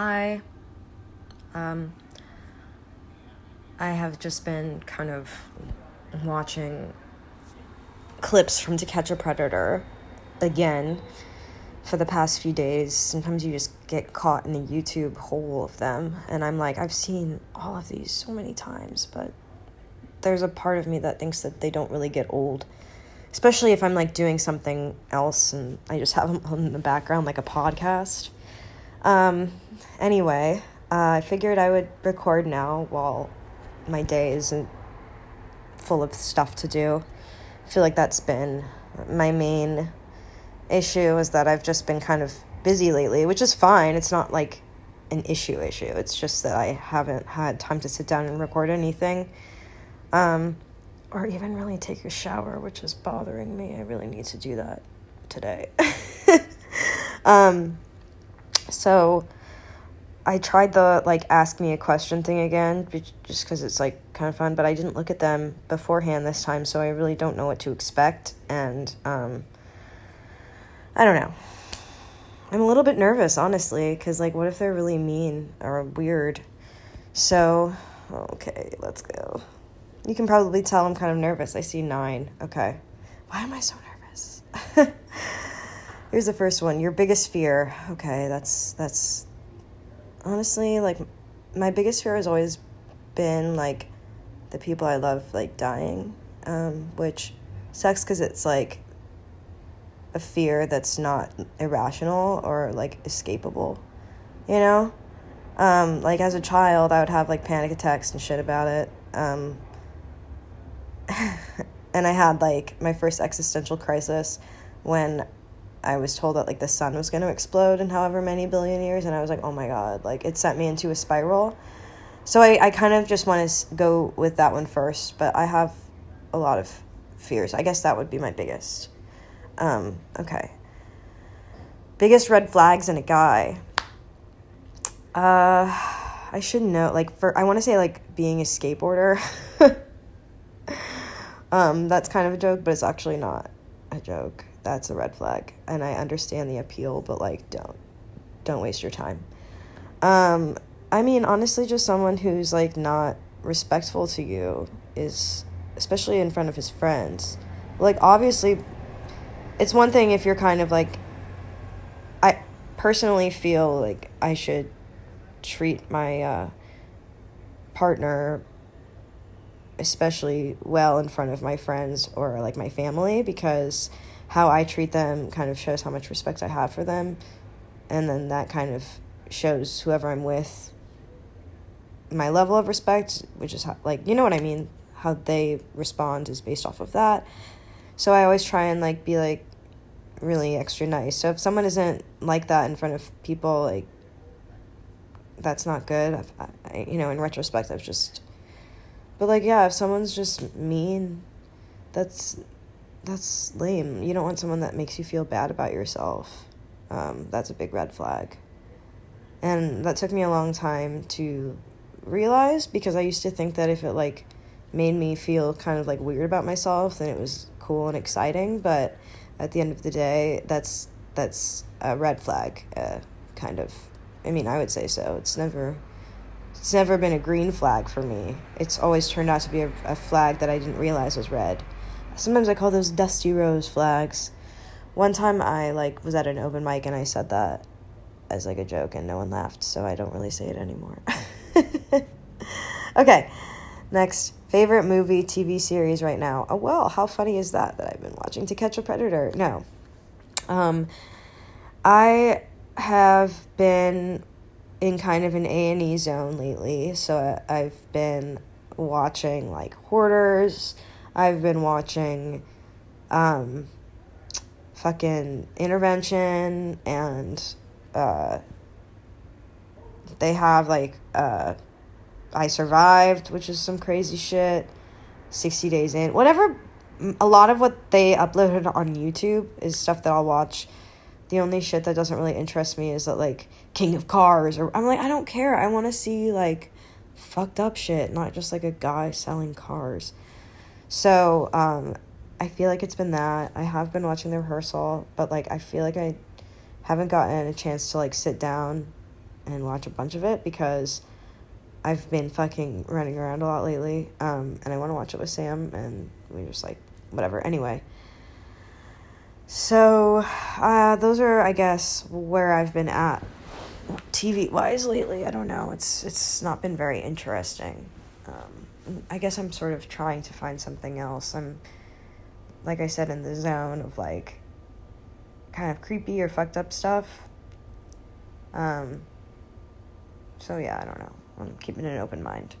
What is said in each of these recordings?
Hi. Um, I have just been kind of watching clips from To Catch a Predator again for the past few days. Sometimes you just get caught in the YouTube hole of them, and I'm like, I've seen all of these so many times, but there's a part of me that thinks that they don't really get old. Especially if I'm like doing something else and I just have them on in the background, like a podcast. Um, anyway, uh, I figured I would record now while my day isn't full of stuff to do. I feel like that's been my main issue is that I've just been kind of busy lately, which is fine. It's not like an issue issue. It's just that I haven't had time to sit down and record anything. Um, or even really take a shower, which is bothering me. I really need to do that today. um, so I tried the like ask me a question thing again just because it's like kind of fun, but I didn't look at them beforehand this time, so I really don't know what to expect. And um, I don't know. I'm a little bit nervous, honestly, because like, what if they're really mean or weird? So, okay, let's go. You can probably tell I'm kind of nervous. I see nine. Okay. Why am I so nervous? Here's the first one. Your biggest fear. Okay, that's that's honestly like my biggest fear has always been like the people I love like dying, um, which sucks because it's like a fear that's not irrational or like escapable, you know. Um, like as a child, I would have like panic attacks and shit about it. Um, and I had like my first existential crisis when I was told that like the sun was going to explode in however many billion years, and I was like, oh my god, like it sent me into a spiral. So I, I kind of just want to go with that one first, but I have a lot of fears. I guess that would be my biggest. Um, okay. Biggest red flags in a guy. Uh, I should know. Like for, I want to say like being a skateboarder. um, that's kind of a joke, but it's actually not a joke that's a red flag. And I understand the appeal, but like don't don't waste your time. Um I mean honestly just someone who's like not respectful to you is especially in front of his friends. Like obviously it's one thing if you're kind of like I personally feel like I should treat my uh partner especially well in front of my friends or like my family because how I treat them kind of shows how much respect I have for them. And then that kind of shows whoever I'm with my level of respect, which is how, like, you know what I mean? How they respond is based off of that. So I always try and like be like really extra nice. So if someone isn't like that in front of people, like, that's not good. I, you know, in retrospect, I've just, but like, yeah, if someone's just mean, that's that's lame. You don't want someone that makes you feel bad about yourself. Um, that's a big red flag. And that took me a long time to realize because I used to think that if it like made me feel kind of like weird about myself, then it was cool and exciting. But at the end of the day, that's that's a red flag, uh, kind of. I mean, I would say so. It's never it's never been a green flag for me. It's always turned out to be a, a flag that I didn't realize was red sometimes I call those dusty rose flags. One time I like was at an open mic and I said that as like a joke and no one laughed, so I don't really say it anymore. okay. Next, favorite movie, TV series right now. Oh well, how funny is that that I've been watching To Catch a Predator? No. Um I have been in kind of an A&E zone lately, so I've been watching like Hoarders, I've been watching um, fucking Intervention and uh, they have like uh, I Survived, which is some crazy shit. 60 Days In. Whatever, a lot of what they uploaded on YouTube is stuff that I'll watch. The only shit that doesn't really interest me is that like King of Cars or I'm like I don't care. I want to see like fucked up shit, not just like a guy selling cars. So um, I feel like it's been that. I have been watching the rehearsal, but like I feel like I haven't gotten a chance to like sit down and watch a bunch of it because I've been fucking running around a lot lately. Um, and I want to watch it with Sam, and we just like, whatever. Anyway. So, uh, those are, I guess, where I've been at TV wise lately. I don't know. It's it's not been very interesting. Um, I guess I'm sort of trying to find something else. I'm, like I said, in the zone of like kind of creepy or fucked up stuff. Um, so yeah, I don't know. I'm keeping an open mind.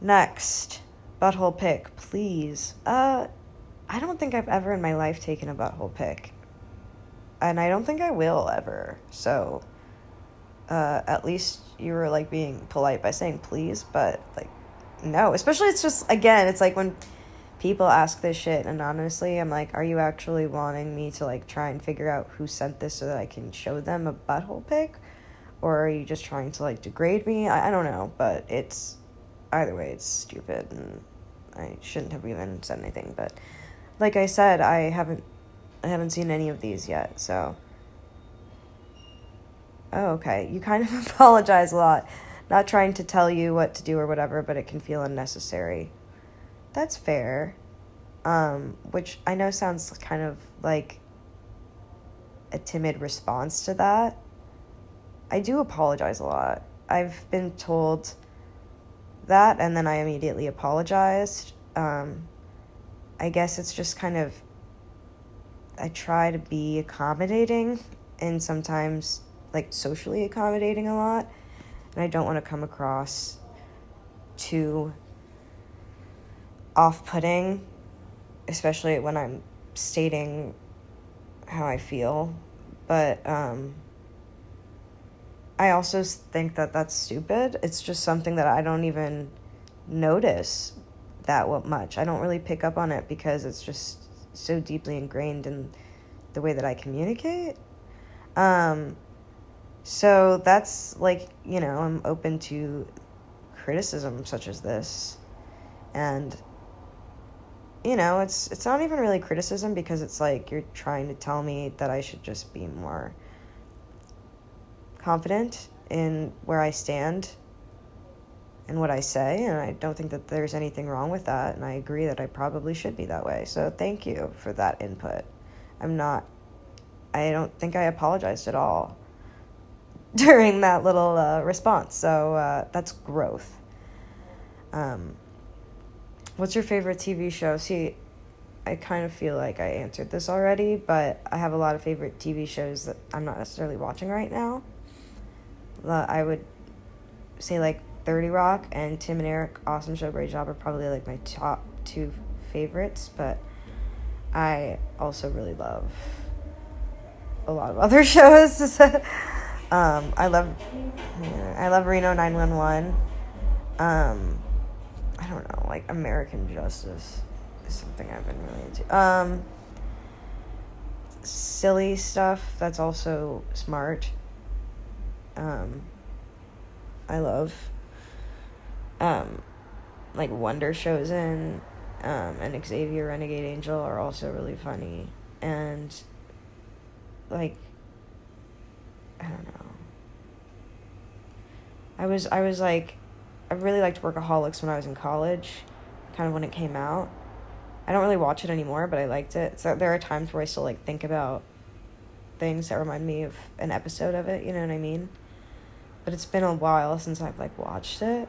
Next, butthole pick, please. Uh, I don't think I've ever in my life taken a butthole pick. And I don't think I will ever. So, uh, at least you were like being polite by saying please, but like, no. Especially, it's just, again, it's like when people ask this shit anonymously, I'm like, are you actually wanting me to like try and figure out who sent this so that I can show them a butthole pic? Or are you just trying to like degrade me? I, I don't know, but it's either way, it's stupid and I shouldn't have even said anything. But like I said, I haven't I haven't seen any of these yet, so Oh, okay. You kind of apologize a lot. Not trying to tell you what to do or whatever, but it can feel unnecessary. That's fair. Um, which I know sounds kind of like a timid response to that. I do apologize a lot. I've been told that, and then I immediately apologized. Um, I guess it's just kind of, I try to be accommodating and sometimes like socially accommodating a lot. And I don't want to come across too off putting, especially when I'm stating how I feel. But um, I also think that that's stupid. It's just something that I don't even notice that much. I don't really pick up on it because it's just so deeply ingrained in the way that I communicate. Um, so that's like, you know, I'm open to criticism such as this. And you know, it's it's not even really criticism because it's like you're trying to tell me that I should just be more confident in where I stand and what I say, and I don't think that there's anything wrong with that, and I agree that I probably should be that way. So thank you for that input. I'm not I don't think I apologized at all during that little uh, response. So uh, that's growth. Um, What's your favorite TV show? See, I kind of feel like I answered this already, but I have a lot of favorite TV shows that I'm not necessarily watching right now. I would say like 30 Rock and Tim and Eric, awesome show, great job, are probably like my top two favorites, but I also really love a lot of other shows. um, I love, I love Reno 911. Um, I don't know, like American Justice is something I've been really into. Um, silly stuff that's also smart. Um, I love. Um, like Wonder Showzen, um, and Xavier Renegade Angel are also really funny, and like, I don't know. I was I was like I really liked Workaholics when I was in college, kind of when it came out. I don't really watch it anymore, but I liked it. So there are times where I still like think about things that remind me of an episode of it, you know what I mean? But it's been a while since I've like watched it.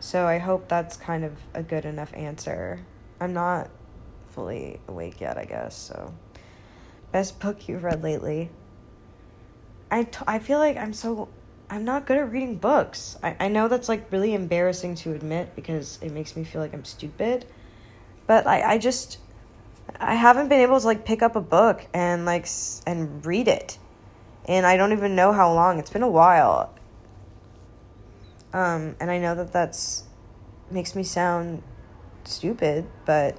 So I hope that's kind of a good enough answer. I'm not fully awake yet, I guess. So best book you've read lately. I, t- I feel like I'm so I'm not good at reading books. I, I know that's like really embarrassing to admit because it makes me feel like I'm stupid. But I, I just I haven't been able to like pick up a book and like and read it. And I don't even know how long. It's been a while. Um and I know that that's makes me sound stupid, but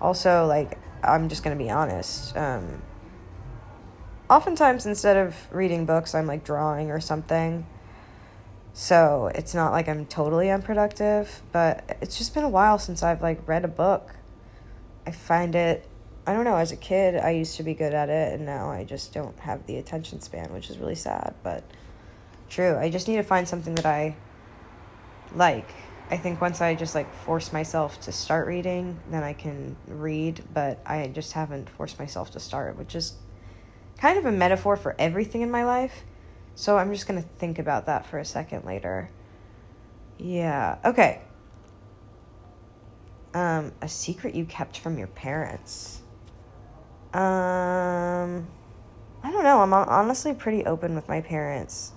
also like I'm just to be honest. Um oftentimes instead of reading books, I'm like drawing or something. So it's not like I'm totally unproductive, but it's just been a while since I've like read a book. I find it I don't know. As a kid, I used to be good at it, and now I just don't have the attention span, which is really sad. But true, I just need to find something that I like. I think once I just like force myself to start reading, then I can read. But I just haven't forced myself to start, which is kind of a metaphor for everything in my life. So I'm just gonna think about that for a second later. Yeah. Okay. Um, a secret you kept from your parents. Um, I don't know. I'm honestly pretty open with my parents.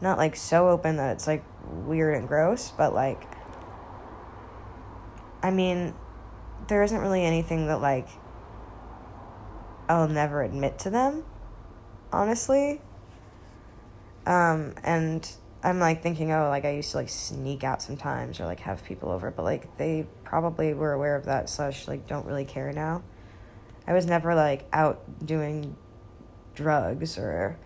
Not like so open that it's like weird and gross, but like, I mean, there isn't really anything that like I'll never admit to them, honestly. Um, and I'm like thinking, oh, like I used to like sneak out sometimes or like have people over, but like they probably were aware of that, slash, like don't really care now. I was never like out doing drugs or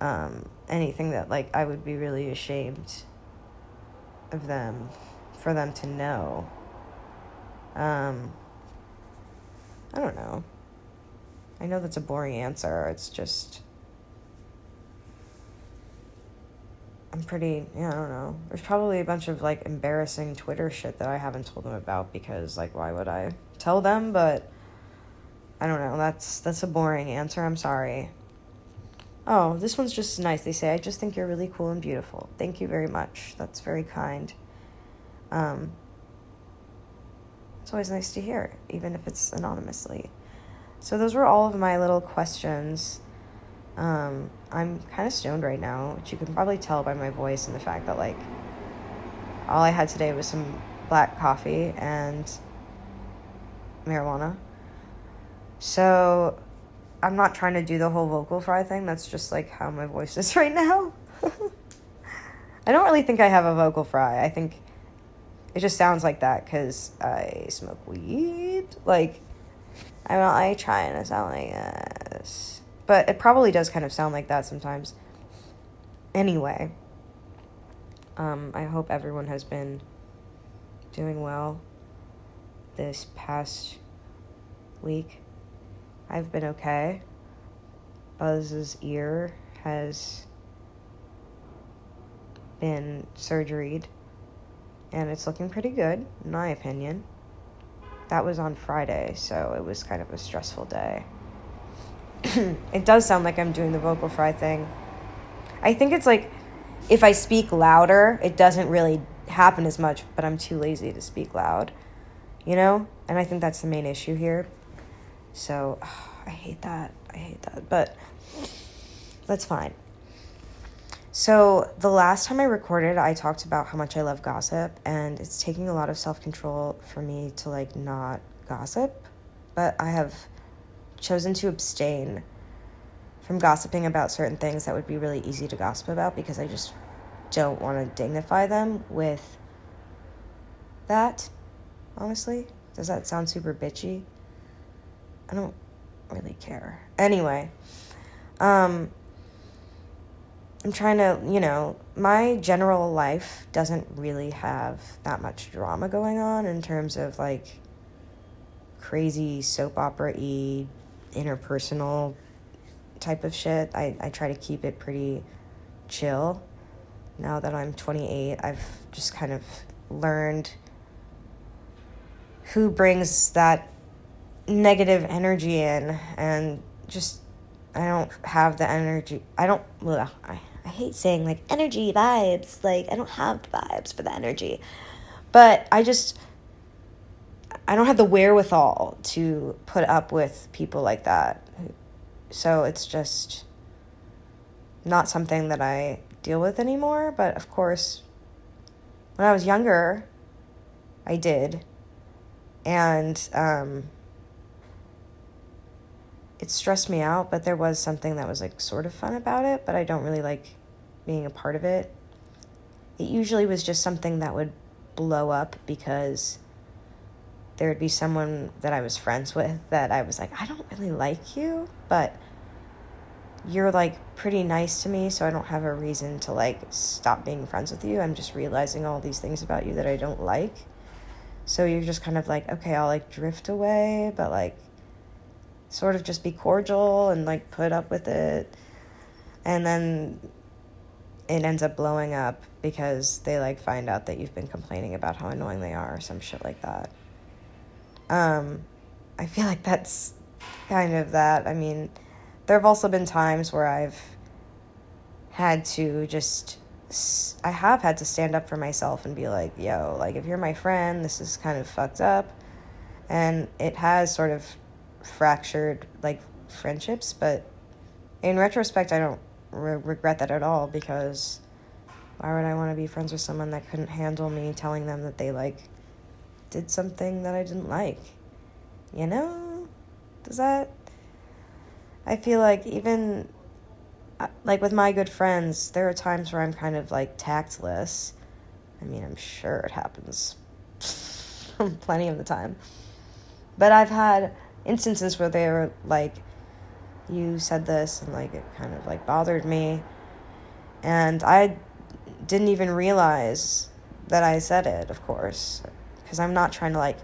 um, anything that like I would be really ashamed of them for them to know. Um, I don't know. I know that's a boring answer. It's just I'm pretty, yeah, I don't know. There's probably a bunch of like embarrassing Twitter shit that I haven't told them about because like why would I tell them? But I don't know. That's that's a boring answer. I'm sorry. Oh, this one's just nice. They say, I just think you're really cool and beautiful. Thank you very much. That's very kind. Um, it's always nice to hear, even if it's anonymously. So, those were all of my little questions. Um, I'm kind of stoned right now, which you can probably tell by my voice and the fact that, like, all I had today was some black coffee and marijuana. So I'm not trying to do the whole vocal fry thing. That's just like how my voice is right now. I don't really think I have a vocal fry. I think it just sounds like that because I smoke weed. Like, I'm not like trying to sound like this. But it probably does kind of sound like that sometimes. Anyway, um, I hope everyone has been doing well this past week. I've been okay. Buzz's ear has been surgeried, and it's looking pretty good, in my opinion. That was on Friday, so it was kind of a stressful day. it does sound like I'm doing the vocal fry thing. I think it's like if I speak louder, it doesn't really happen as much, but I'm too lazy to speak loud, you know? And I think that's the main issue here. So oh, I hate that. I hate that. But that's fine. So the last time I recorded, I talked about how much I love gossip, and it's taking a lot of self control for me to like not gossip. But I have chosen to abstain from gossiping about certain things that would be really easy to gossip about because I just don't want to dignify them with that, honestly. Does that sound super bitchy? I don't really care. Anyway, um, I'm trying to, you know, my general life doesn't really have that much drama going on in terms of like crazy soap opera y interpersonal type of shit. I, I try to keep it pretty chill. Now that I'm 28, I've just kind of learned who brings that negative energy in and just I don't have the energy. I don't ugh, I, I hate saying like energy vibes. Like I don't have vibes for the energy. But I just I don't have the wherewithal to put up with people like that. So it's just not something that I deal with anymore, but of course when I was younger I did. And um it stressed me out, but there was something that was like sort of fun about it, but I don't really like being a part of it. It usually was just something that would blow up because there would be someone that I was friends with that I was like, I don't really like you, but you're like pretty nice to me, so I don't have a reason to like stop being friends with you. I'm just realizing all these things about you that I don't like. So you're just kind of like, okay, I'll like drift away, but like sort of just be cordial and like put up with it. And then it ends up blowing up because they like find out that you've been complaining about how annoying they are or some shit like that. Um, I feel like that's kind of that. I mean, there have also been times where I've had to just I have had to stand up for myself and be like, yo, like if you're my friend, this is kind of fucked up. And it has sort of fractured like friendships, but in retrospect, I don't re- regret that at all because why would I want to be friends with someone that couldn't handle me telling them that they like did something that I didn't like? You know? Does that I feel like even uh, like with my good friends, there are times where I'm kind of like tactless. I mean, I'm sure it happens plenty of the time. But I've had instances where they were like, you said this, and like it kind of like bothered me. And I didn't even realize that I said it, of course, because I'm not trying to like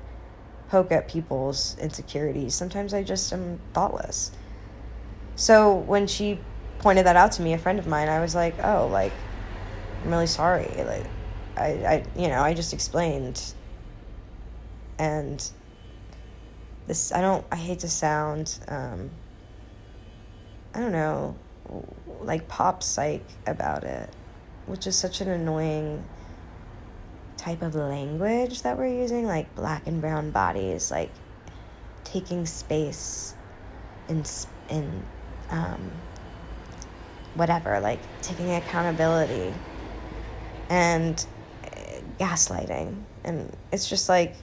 poke at people's insecurities. Sometimes I just am thoughtless. So when she pointed that out to me, a friend of mine, I was like, oh, like, I'm really sorry. Like, I, I, you know, I just explained. And this, I don't, I hate to sound, um, I don't know, like pop psych about it, which is such an annoying type of language that we're using, like black and brown bodies, like taking space in, in, um, whatever, like taking accountability and uh, gaslighting. And it's just like,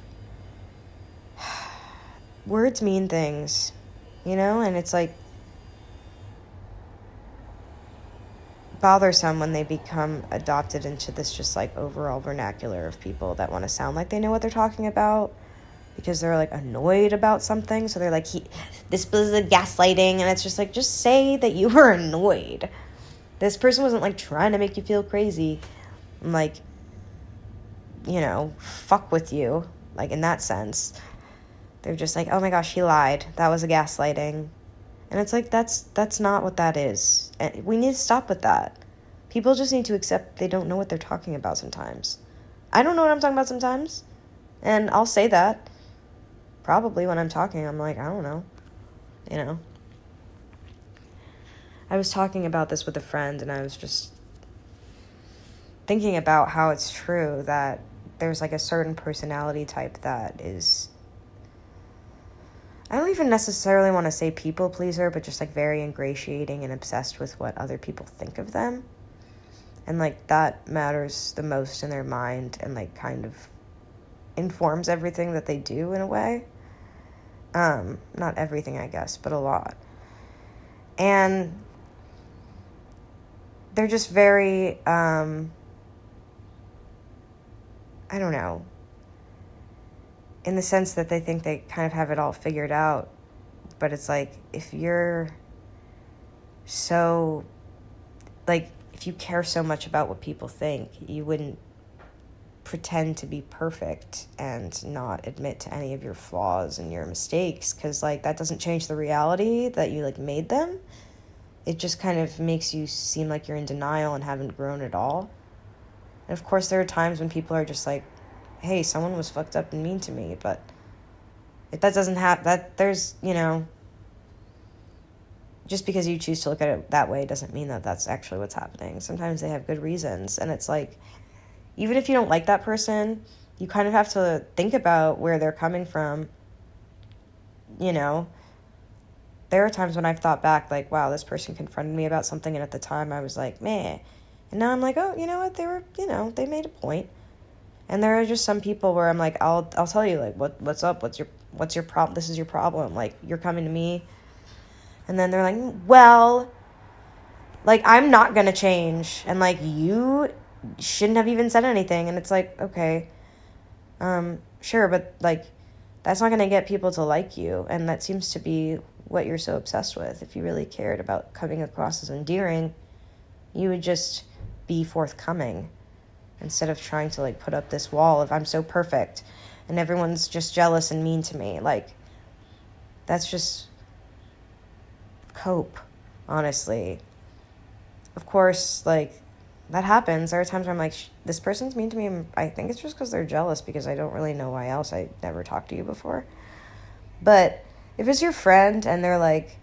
words mean things, you know? And it's like bothersome when they become adopted into this just like overall vernacular of people that want to sound like they know what they're talking about because they're like annoyed about something. So they're like, he, this was a gaslighting. And it's just like, just say that you were annoyed. This person wasn't like trying to make you feel crazy. Like, you know, fuck with you. Like, in that sense. They're just like, oh my gosh, he lied. That was a gaslighting. And it's like, that's, that's not what that is. And we need to stop with that. People just need to accept they don't know what they're talking about sometimes. I don't know what I'm talking about sometimes. And I'll say that probably when I'm talking, I'm like, I don't know. You know? I was talking about this with a friend and I was just thinking about how it's true that there's like a certain personality type that is I don't even necessarily want to say people pleaser, but just like very ingratiating and obsessed with what other people think of them. And like that matters the most in their mind and like kind of informs everything that they do in a way. Um, not everything, I guess, but a lot. And they're just very, um, I don't know, in the sense that they think they kind of have it all figured out. But it's like, if you're so, like, if you care so much about what people think, you wouldn't pretend to be perfect and not admit to any of your flaws and your mistakes because like that doesn't change the reality that you like made them it just kind of makes you seem like you're in denial and haven't grown at all and of course there are times when people are just like hey someone was fucked up and mean to me but if that doesn't have that there's you know just because you choose to look at it that way doesn't mean that that's actually what's happening sometimes they have good reasons and it's like even if you don't like that person, you kind of have to think about where they're coming from. You know, there are times when I've thought back, like, wow, this person confronted me about something, and at the time I was like, meh. And now I'm like, oh, you know what? They were, you know, they made a point. And there are just some people where I'm like, I'll, I'll tell you, like, what, what's up? What's your, what's your problem? This is your problem. Like, you're coming to me. And then they're like, well, like, I'm not gonna change. And like, you shouldn't have even said anything and it's like okay um sure but like that's not going to get people to like you and that seems to be what you're so obsessed with if you really cared about coming across as endearing you would just be forthcoming instead of trying to like put up this wall of i'm so perfect and everyone's just jealous and mean to me. Like, that's just cope, honestly. Of course, like, that happens. There are times where I'm like, this person's mean to me. I think it's just because they're jealous because I don't really know why else. I never talked to you before. But if it's your friend and they're like,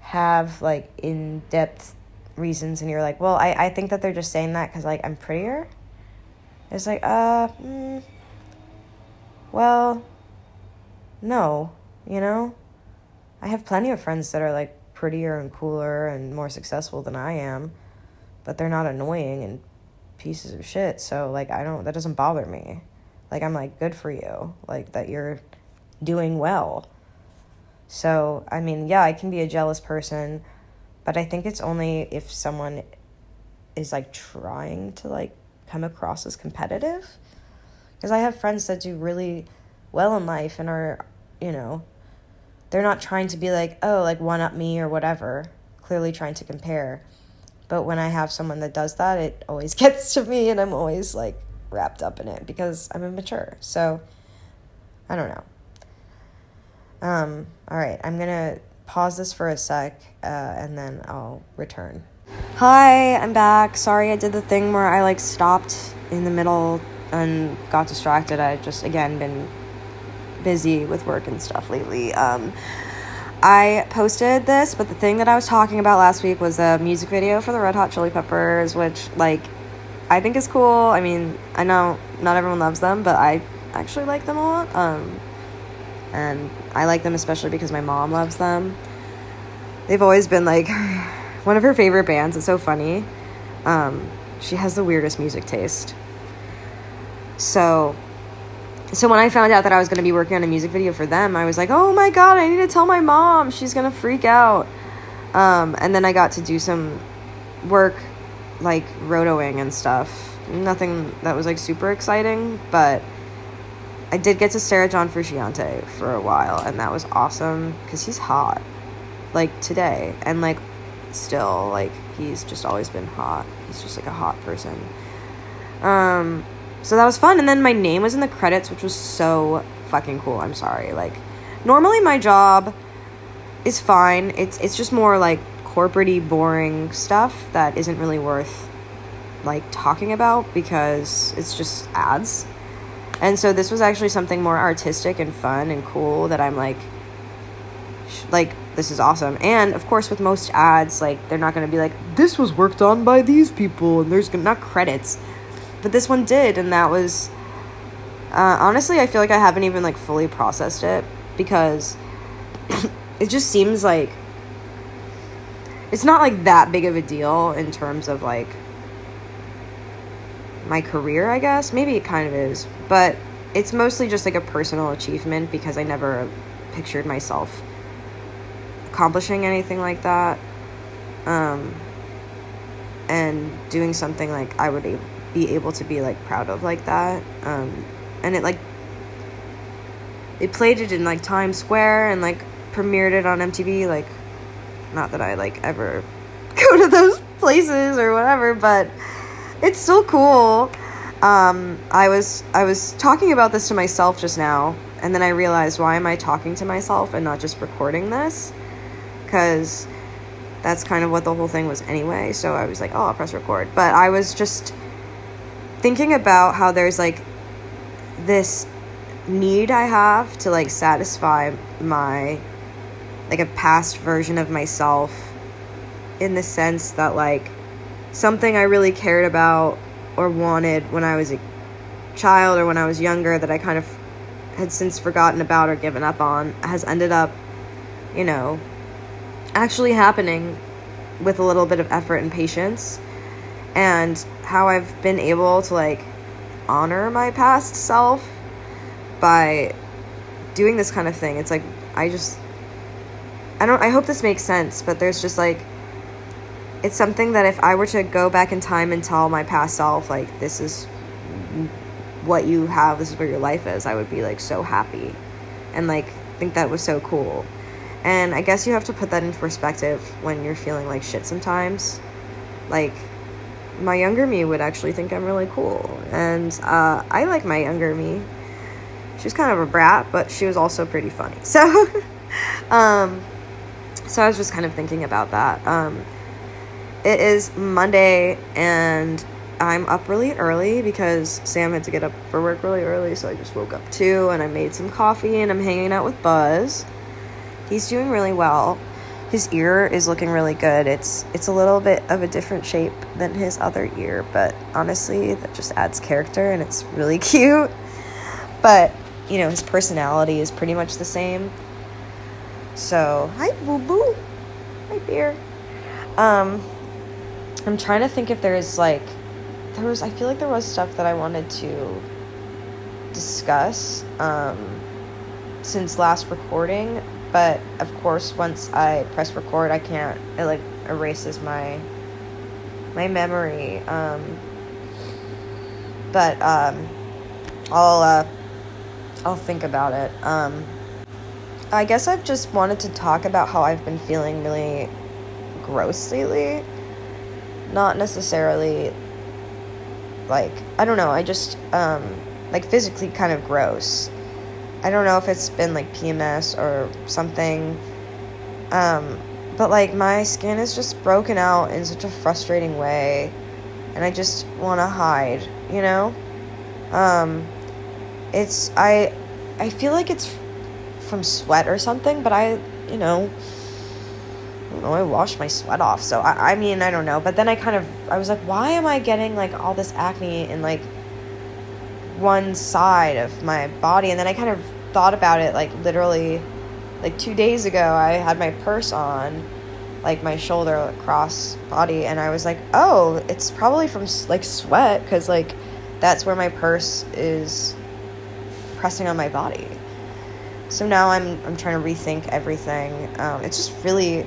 have like in depth reasons and you're like, well, I, I think that they're just saying that because like I'm prettier. It's like, uh, mm, well, no, you know? I have plenty of friends that are like prettier and cooler and more successful than I am, but they're not annoying and pieces of shit. So, like, I don't, that doesn't bother me. Like, I'm like, good for you. Like, that you're doing well. So, I mean, yeah, I can be a jealous person, but I think it's only if someone is like trying to like come across as competitive. Because I have friends that do really well in life and are, you know, they're not trying to be like, oh, like one up me or whatever, clearly trying to compare. But when I have someone that does that, it always gets to me and I'm always like wrapped up in it because I'm immature. So I don't know. Um, all right, I'm gonna pause this for a sec uh, and then I'll return. Hi, I'm back. Sorry I did the thing where I like stopped in the middle and got distracted. I've just again been busy with work and stuff lately. Um, I posted this, but the thing that I was talking about last week was a music video for the Red Hot Chili Peppers, which like I think is cool. I mean, I know not everyone loves them, but I actually like them a lot. Um, and I like them especially because my mom loves them. They've always been like one of her favorite bands. It's so funny. Um, she has the weirdest music taste. So, so when I found out that I was going to be working on a music video for them, I was like, oh my god, I need to tell my mom. She's going to freak out. Um, and then I got to do some work like rotoing and stuff. Nothing that was like super exciting, but I did get to stare at John Frusciante for a while, and that was awesome because he's hot, like today, and like still, like he's just always been hot. He's just like a hot person. Um, so that was fun, and then my name was in the credits, which was so fucking cool. I'm sorry, like normally my job is fine. It's it's just more like corporatey, boring stuff that isn't really worth like talking about because it's just ads and so this was actually something more artistic and fun and cool that I'm like, like, this is awesome. And of course, with most ads, like, they're not going to be like, this was worked on by these people, and there's not credits. But this one did, and that was, uh, honestly, I feel like I haven't even, like, fully processed it because it just seems like it's not, like, that big of a deal in terms of, like, my career, I guess. Maybe it kind of is, but it's mostly just like a personal achievement because I never pictured myself accomplishing anything like that. Um, and doing something like I would be able to be like proud of like that. Um, and it like they played it in like Times Square and like premiered it on MTV. Like, not that I like ever go to those places or whatever, but it's still cool. Um, I was I was talking about this to myself just now, and then I realized why am I talking to myself and not just recording this? Because that's kind of what the whole thing was anyway. So I was like, oh, I'll press record. But I was just thinking about how there's like this need I have to like satisfy my like a past version of myself in the sense that like something I really cared about or wanted when I was a child or when I was younger that I kind of had since forgotten about or given up on has ended up, you know, actually happening with a little bit of effort and patience. And how I've been able to like honor my past self by doing this kind of thing. It's like I just I don't I hope this makes sense, but there's just like it's something that if I were to go back in time and tell my past self, like, this is what you have, this is where your life is, I would be like so happy and like think that was so cool. And I guess you have to put that into perspective when you're feeling like shit sometimes. Like, my younger me would actually think I'm really cool. And uh, I like my younger me. She was kind of a brat, but she was also pretty funny. So, um, so I was just kind of thinking about that. Um, it is Monday, and I'm up really early because Sam had to get up for work really early, so I just woke up too, and I made some coffee, and I'm hanging out with Buzz. He's doing really well. His ear is looking really good. It's it's a little bit of a different shape than his other ear, but honestly, that just adds character and it's really cute. But, you know, his personality is pretty much the same. So, hi boo boo. Hi beer. Um I'm trying to think if there's like there was I feel like there was stuff that I wanted to discuss um since last recording, but of course once I press record I can't it like erases my my memory. Um but um I'll uh I'll think about it. Um I guess I've just wanted to talk about how I've been feeling really gross lately. Not necessarily like I don't know, I just um like physically kind of gross. I don't know if it's been like PMS or something. Um but like my skin is just broken out in such a frustrating way and I just want to hide, you know? Um it's I I feel like it's from sweat or something, but I, you know, know, I washed my sweat off. So I, I mean, I don't know. But then I kind of, I was like, why am I getting like all this acne in like one side of my body? And then I kind of thought about it like literally like two days ago, I had my purse on like my shoulder across body and I was like, oh, it's probably from like sweat because like that's where my purse is pressing on my body. So now I'm I'm trying to rethink everything. Um, it's just really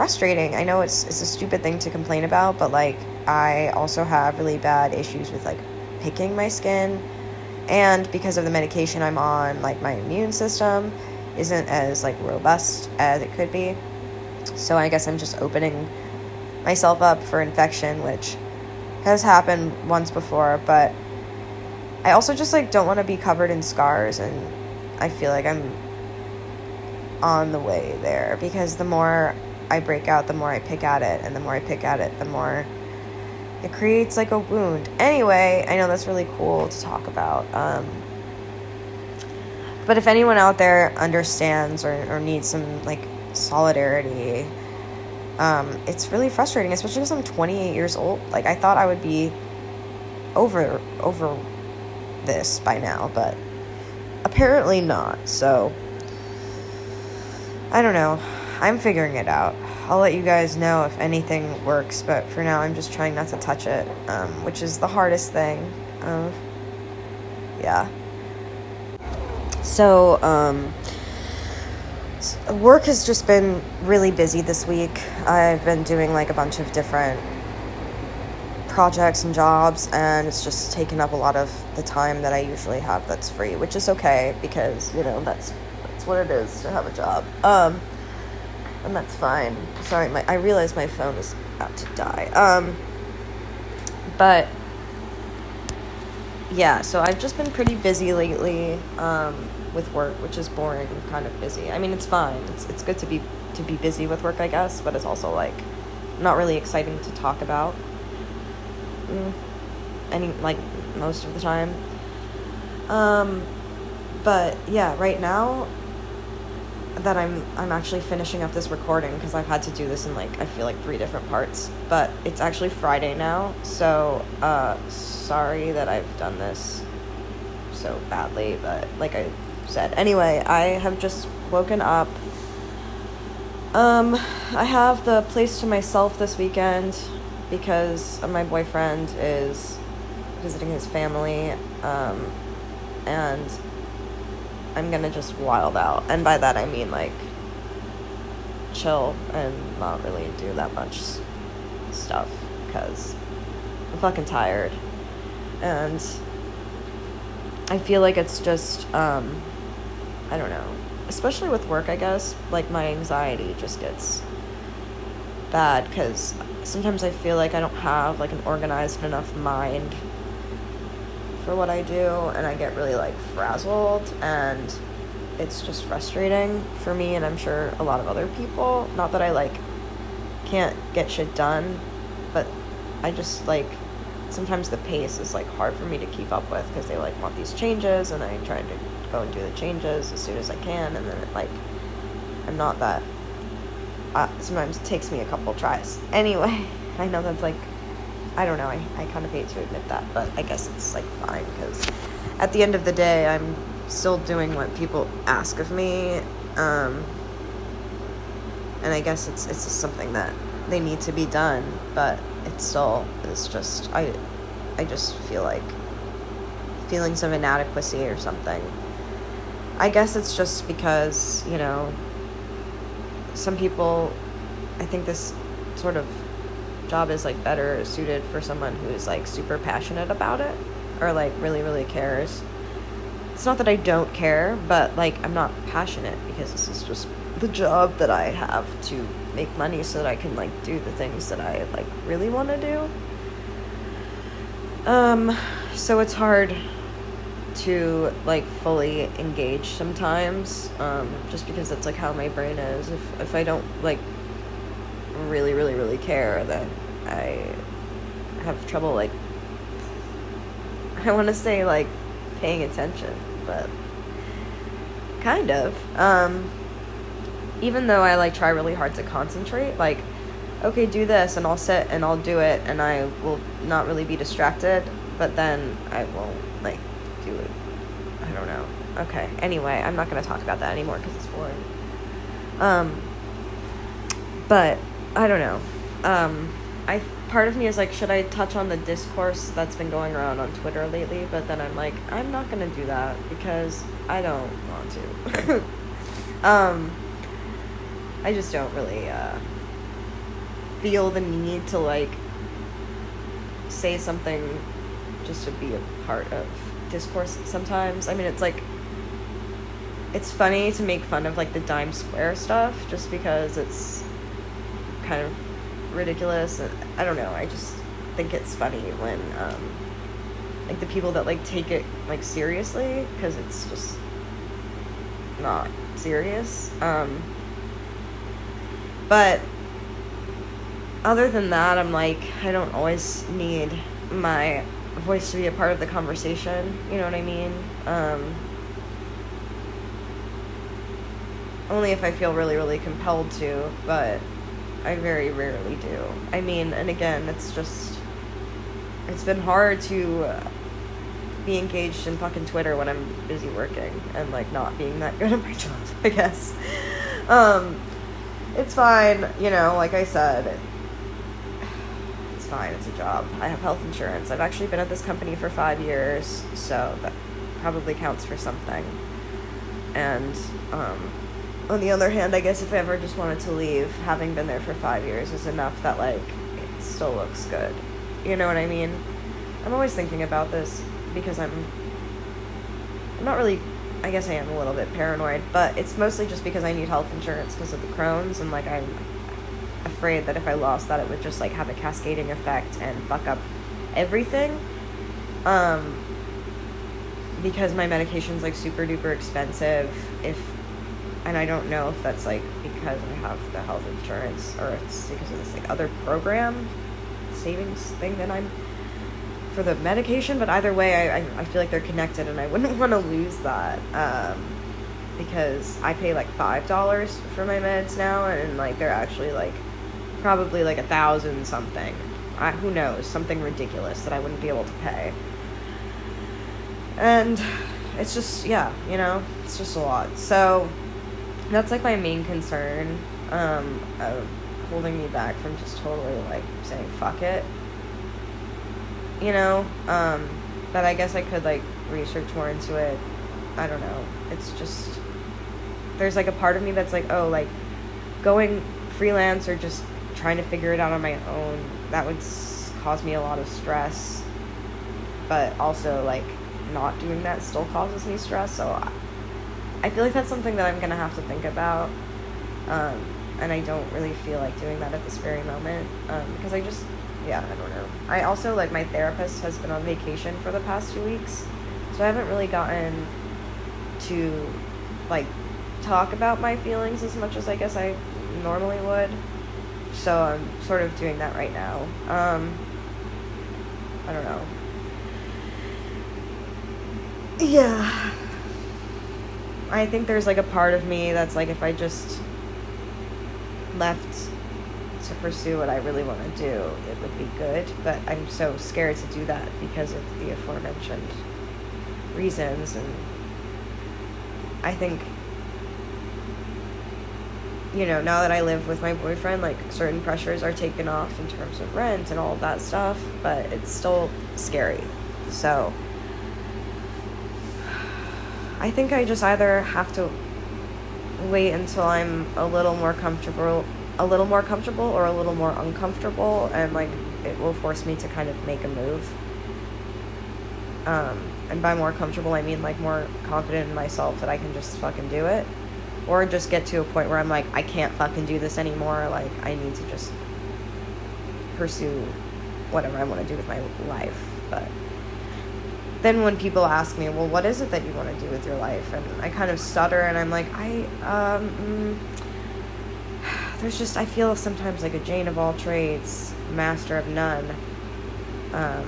frustrating. I know it's it's a stupid thing to complain about, but like I also have really bad issues with like picking my skin, and because of the medication I'm on, like my immune system isn't as like robust as it could be. So I guess I'm just opening myself up for infection, which has happened once before, but I also just like don't want to be covered in scars and I feel like I'm on the way there because the more I break out, the more I pick at it, and the more I pick at it, the more it creates like a wound. Anyway, I know that's really cool to talk about. Um, but if anyone out there understands or, or needs some like solidarity, um, it's really frustrating, especially because I'm 28 years old. Like I thought I would be over over this by now, but apparently not. So, I don't know. I'm figuring it out. I'll let you guys know if anything works, but for now, I'm just trying not to touch it, um, which is the hardest thing. Yeah. So, um, work has just been really busy this week. I've been doing like a bunch of different projects and jobs, and it's just taken up a lot of the time that I usually have that's free, which is okay because you know that's that's what it is to have a job. Um, and that's fine. Sorry, my I realize my phone is about to die. Um, but yeah, so I've just been pretty busy lately um, with work, which is boring, kind of busy. I mean, it's fine. It's it's good to be to be busy with work, I guess, but it's also like not really exciting to talk about mm, any like most of the time. Um, but yeah, right now that I'm I'm actually finishing up this recording because I've had to do this in like I feel like three different parts. But it's actually Friday now, so uh, sorry that I've done this so badly. But like I said, anyway, I have just woken up. Um, I have the place to myself this weekend because my boyfriend is visiting his family, um, and I'm gonna just wild out. And by that I mean like chill and not really do that much stuff because I'm fucking tired. And I feel like it's just, um, I don't know, especially with work, I guess, like my anxiety just gets bad because sometimes I feel like I don't have like an organized enough mind for what I do and I get really like frazzled and it's just frustrating for me and I'm sure a lot of other people. Not that I like can't get shit done, but I just like sometimes the pace is like hard for me to keep up with because they like want these changes and I try to go and do the changes as soon as I can and then it like I'm not that uh, sometimes it takes me a couple tries. Anyway, I know that's like I don't know. I, I kind of hate to admit that, but I guess it's like fine because at the end of the day, I'm still doing what people ask of me. Um, and I guess it's it's just something that they need to be done, but it still is just I I just feel like feelings of inadequacy or something. I guess it's just because, you know, some people I think this sort of job is like better suited for someone who's like super passionate about it or like really really cares. It's not that I don't care, but like I'm not passionate because this is just the job that I have to make money so that I can like do the things that I like really want to do. Um so it's hard to like fully engage sometimes um just because that's like how my brain is. If if I don't like really really really care then I have trouble like I want to say like paying attention, but kind of. Um even though I like try really hard to concentrate, like okay, do this and I'll sit and I'll do it and I will not really be distracted, but then I won't like do it. I don't know. Okay. Anyway, I'm not going to talk about that anymore cuz it's boring. Um but I don't know. Um I part of me is like, should I touch on the discourse that's been going around on Twitter lately? But then I'm like, I'm not gonna do that because I don't want to. um, I just don't really uh, feel the need to like say something just to be a part of discourse sometimes. I mean, it's like it's funny to make fun of like the Dimes Square stuff just because it's kind of ridiculous. I don't know. I just think it's funny when um, like the people that like take it like seriously because it's just not serious. Um, but other than that, I'm like I don't always need my voice to be a part of the conversation. You know what I mean? Um, only if I feel really, really compelled to, but I very rarely do. I mean, and again, it's just it's been hard to be engaged in fucking Twitter when I'm busy working and like not being that good at my job, I guess. Um it's fine, you know, like I said, it's fine, it's a job. I have health insurance. I've actually been at this company for 5 years, so that probably counts for something. And um on the other hand, I guess if I ever just wanted to leave, having been there for five years is enough that like it still looks good. You know what I mean? I'm always thinking about this because I'm I'm not really I guess I am a little bit paranoid, but it's mostly just because I need health insurance because of the Crohn's and like I'm afraid that if I lost that it would just like have a cascading effect and fuck up everything. Um because my medication's like super duper expensive if and I don't know if that's like because I have the health insurance or it's because of this like other program savings thing that I'm for the medication. But either way, I I, I feel like they're connected, and I wouldn't want to lose that um, because I pay like five dollars for my meds now, and like they're actually like probably like a thousand something. I, who knows? Something ridiculous that I wouldn't be able to pay. And it's just yeah, you know, it's just a lot. So that's like my main concern um, of holding me back from just totally like saying fuck it. You know? Um, but i guess i could like research more into it. I don't know. It's just there's like a part of me that's like oh like going freelance or just trying to figure it out on my own that would s- cause me a lot of stress. But also like not doing that still causes me stress so I feel like that's something that I'm gonna have to think about. Um, and I don't really feel like doing that at this very moment um, because I just yeah I don't know. I also like my therapist has been on vacation for the past two weeks, so I haven't really gotten to like talk about my feelings as much as I guess I normally would. So I'm sort of doing that right now. Um, I don't know. Yeah. I think there's like a part of me that's like if I just left to pursue what I really want to do, it would be good. But I'm so scared to do that because of the aforementioned reasons. And I think, you know, now that I live with my boyfriend, like certain pressures are taken off in terms of rent and all of that stuff, but it's still scary. So I think I just either have to wait until I'm a little more comfortable a little more comfortable or a little more uncomfortable and like it will force me to kind of make a move. Um, and by more comfortable I mean like more confident in myself that I can just fucking do it. Or just get to a point where I'm like, I can't fucking do this anymore, like I need to just pursue whatever I want to do with my life. But then when people ask me, well, what is it that you want to do with your life? And I kind of stutter and I'm like, I, um, mm, there's just, I feel sometimes like a Jane of all trades, master of none. Um,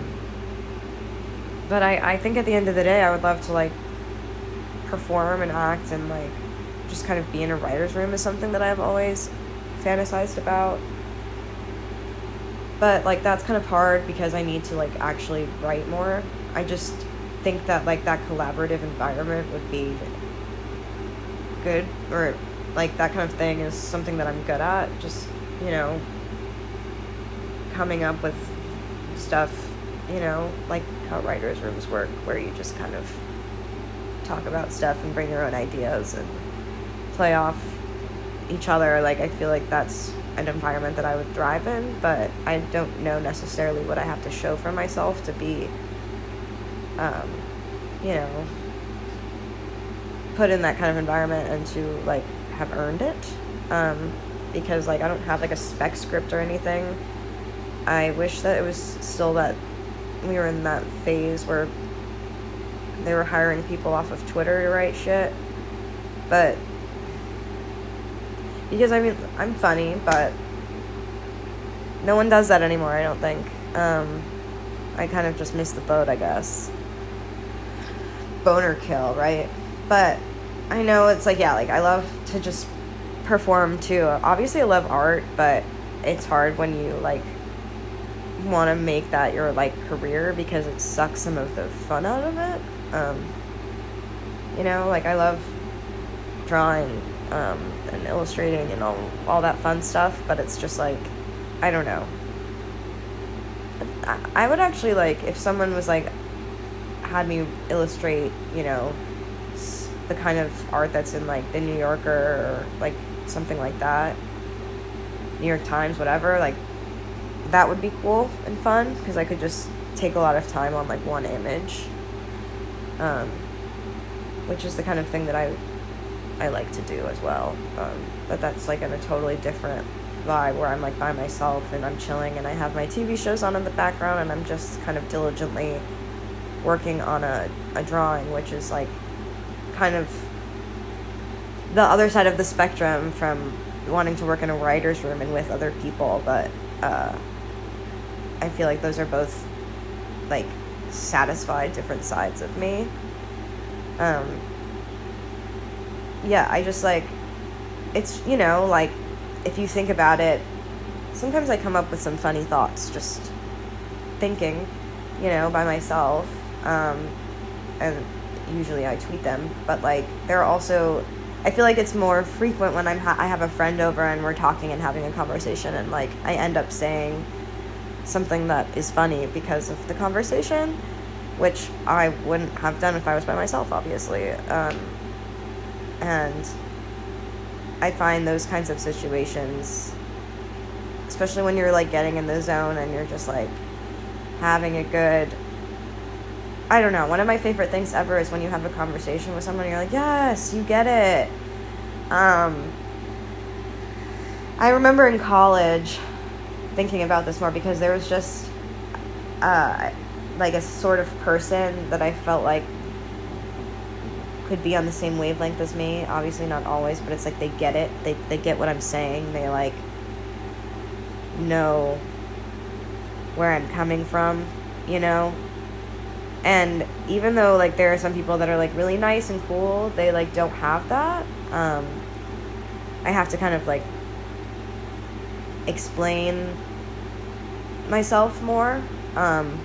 but I, I think at the end of the day, I would love to like perform and act and like just kind of be in a writer's room is something that I've always fantasized about. But like that's kind of hard because I need to like actually write more I just think that like that collaborative environment would be good or like that kind of thing is something that I'm good at. Just, you know, coming up with stuff, you know, like how writers' rooms work, where you just kind of talk about stuff and bring your own ideas and play off each other. Like, I feel like that's an environment that I would thrive in, but I don't know necessarily what I have to show for myself to be um, you know, put in that kind of environment and to like have earned it. Um, because like I don't have like a spec script or anything. I wish that it was still that we were in that phase where they were hiring people off of Twitter to write shit. But because I mean I'm funny, but no one does that anymore, I don't think. Um, I kind of just missed the boat, I guess boner kill, right? But I know it's like, yeah, like I love to just perform too. Obviously, I love art, but it's hard when you like want to make that your like career because it sucks some of the fun out of it. Um, you know, like I love drawing um, and illustrating and all all that fun stuff, but it's just like I don't know. I would actually like if someone was like, had me illustrate, you know, the kind of art that's in like the New Yorker or like something like that, New York Times, whatever, like that would be cool and fun because I could just take a lot of time on like one image. Um, which is the kind of thing that I I like to do as well. Um, but that's like in a totally different vibe where I'm like by myself and I'm chilling and I have my TV shows on in the background and I'm just kind of diligently working on a, a drawing, which is like kind of the other side of the spectrum from wanting to work in a writer's room and with other people, but uh, I feel like those are both like satisfied different sides of me. Um, yeah, I just like it's you know like if you think about it, sometimes I come up with some funny thoughts just thinking, you know, by myself um, and usually I tweet them. But like, they're also, I feel like it's more frequent when I'm ha- I have a friend over and we're talking and having a conversation, and like I end up saying something that is funny because of the conversation, which I wouldn't have done if I was by myself, obviously. Um, and I find those kinds of situations, especially when you're like getting in the zone and you're just like having a good I don't know. One of my favorite things ever is when you have a conversation with someone, you're like, yes, you get it. Um, I remember in college thinking about this more because there was just uh, like a sort of person that I felt like could be on the same wavelength as me. Obviously, not always, but it's like they get it. They they get what I'm saying. They like know where I'm coming from, you know. And even though like there are some people that are like really nice and cool, they like don't have that. Um, I have to kind of like explain myself more. Um,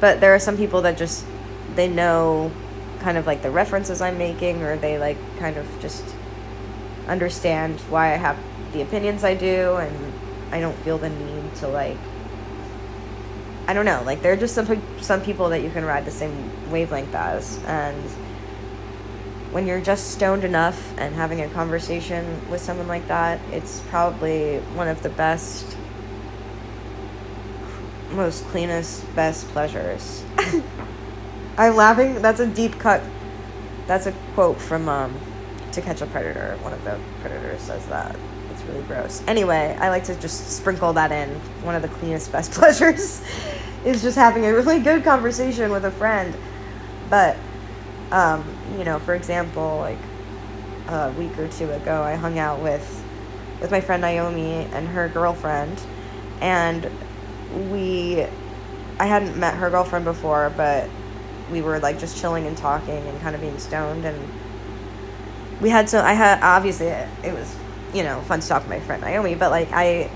but there are some people that just they know kind of like the references I'm making, or they like kind of just understand why I have the opinions I do, and I don't feel the need to like. I don't know, like there are just some some people that you can ride the same wavelength as, and when you're just stoned enough and having a conversation with someone like that, it's probably one of the best, most cleanest, best pleasures. I'm laughing. That's a deep cut. That's a quote from um, To Catch a Predator. One of the predators says that. Really gross. Anyway, I like to just sprinkle that in. One of the cleanest, best pleasures is just having a really good conversation with a friend. But um, you know, for example, like a week or two ago, I hung out with with my friend Naomi and her girlfriend, and we I hadn't met her girlfriend before, but we were like just chilling and talking and kind of being stoned and we had so I had obviously it, it was you know fun to talk my friend Naomi, but like I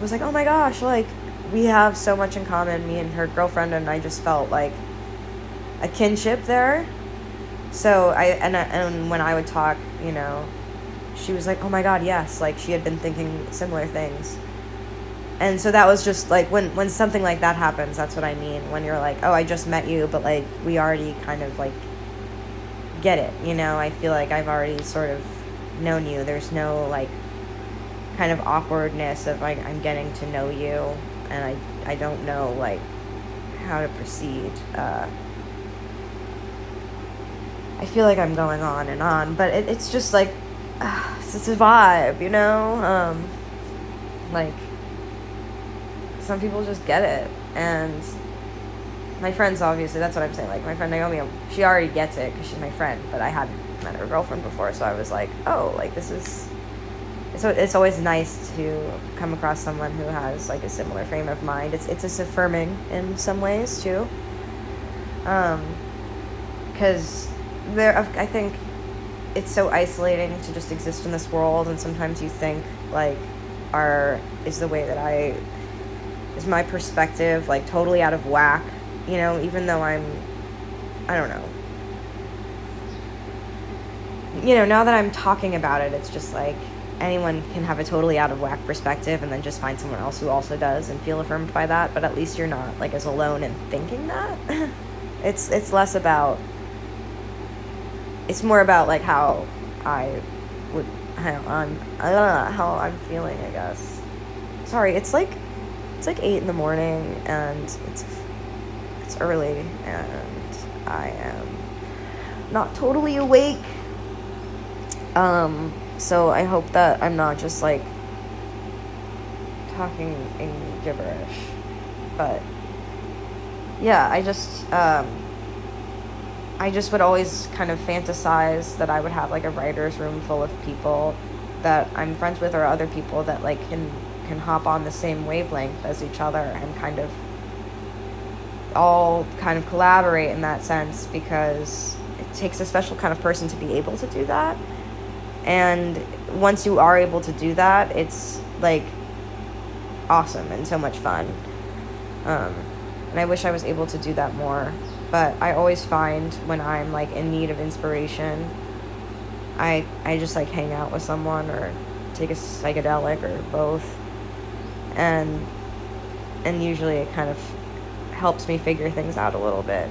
was like, oh my gosh, like we have so much in common, me and her girlfriend, and I just felt like a kinship there so I and uh, and when I would talk, you know, she was like, "Oh my god, yes!" Like she had been thinking similar things. And so that was just like when when something like that happens, that's what I mean. When you're like, "Oh, I just met you, but like we already kind of like get it." You know, I feel like I've already sort of known you. There's no like kind of awkwardness of like I'm getting to know you, and I I don't know like how to proceed. Uh, I feel like I'm going on and on, but it, it's just like uh, it's a vibe, you know. Um, like some people just get it, and my friends obviously that's what I'm saying. Like my friend Naomi, she already gets it because she's my friend, but I hadn't met her girlfriend before, so I was like, oh, like this is. So it's always nice to come across someone who has like a similar frame of mind. It's it's just affirming in some ways too. Um, because there I think it's so isolating to just exist in this world and sometimes you think like are is the way that I is my perspective like totally out of whack, you know, even though I'm I don't know. You know, now that I'm talking about it, it's just like anyone can have a totally out of whack perspective and then just find someone else who also does and feel affirmed by that, but at least you're not like as alone in thinking that. it's it's less about it's more about like how I would how I'm I don't know how I'm feeling, I guess. Sorry, it's like it's like eight in the morning and it's it's early and I am not totally awake. Um, so I hope that I'm not just like talking in gibberish, but yeah, I just um I just would always kind of fantasize that I would have like a writer's room full of people that I'm friends with or other people that like can can hop on the same wavelength as each other and kind of all kind of collaborate in that sense because it takes a special kind of person to be able to do that. And once you are able to do that, it's like awesome and so much fun. Um, and I wish I was able to do that more but I always find when I'm like in need of inspiration, I I just like hang out with someone or take a psychedelic or both, and and usually it kind of helps me figure things out a little bit.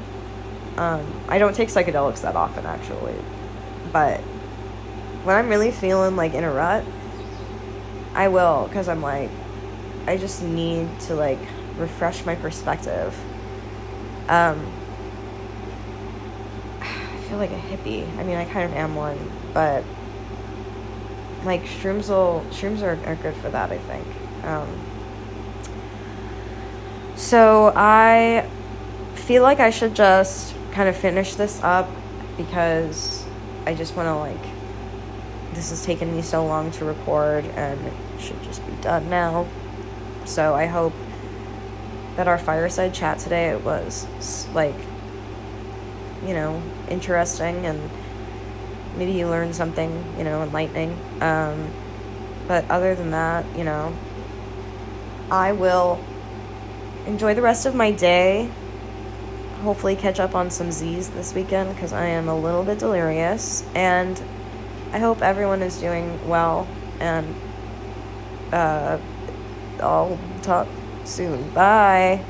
Um, I don't take psychedelics that often actually, but when I'm really feeling like in a rut, I will because I'm like I just need to like refresh my perspective. Um, I feel like a hippie. I mean, I kind of am one, but like shrooms will shrooms are, are good for that i think um, so i feel like i should just kind of finish this up because i just want to like this has taken me so long to record and it should just be done now so i hope that our fireside chat today was like you know interesting and maybe you learned something, you know, enlightening. Um, but other than that, you know, I will enjoy the rest of my day. Hopefully, catch up on some Z's this weekend because I am a little bit delirious. And I hope everyone is doing well. And uh, I'll talk soon. Bye.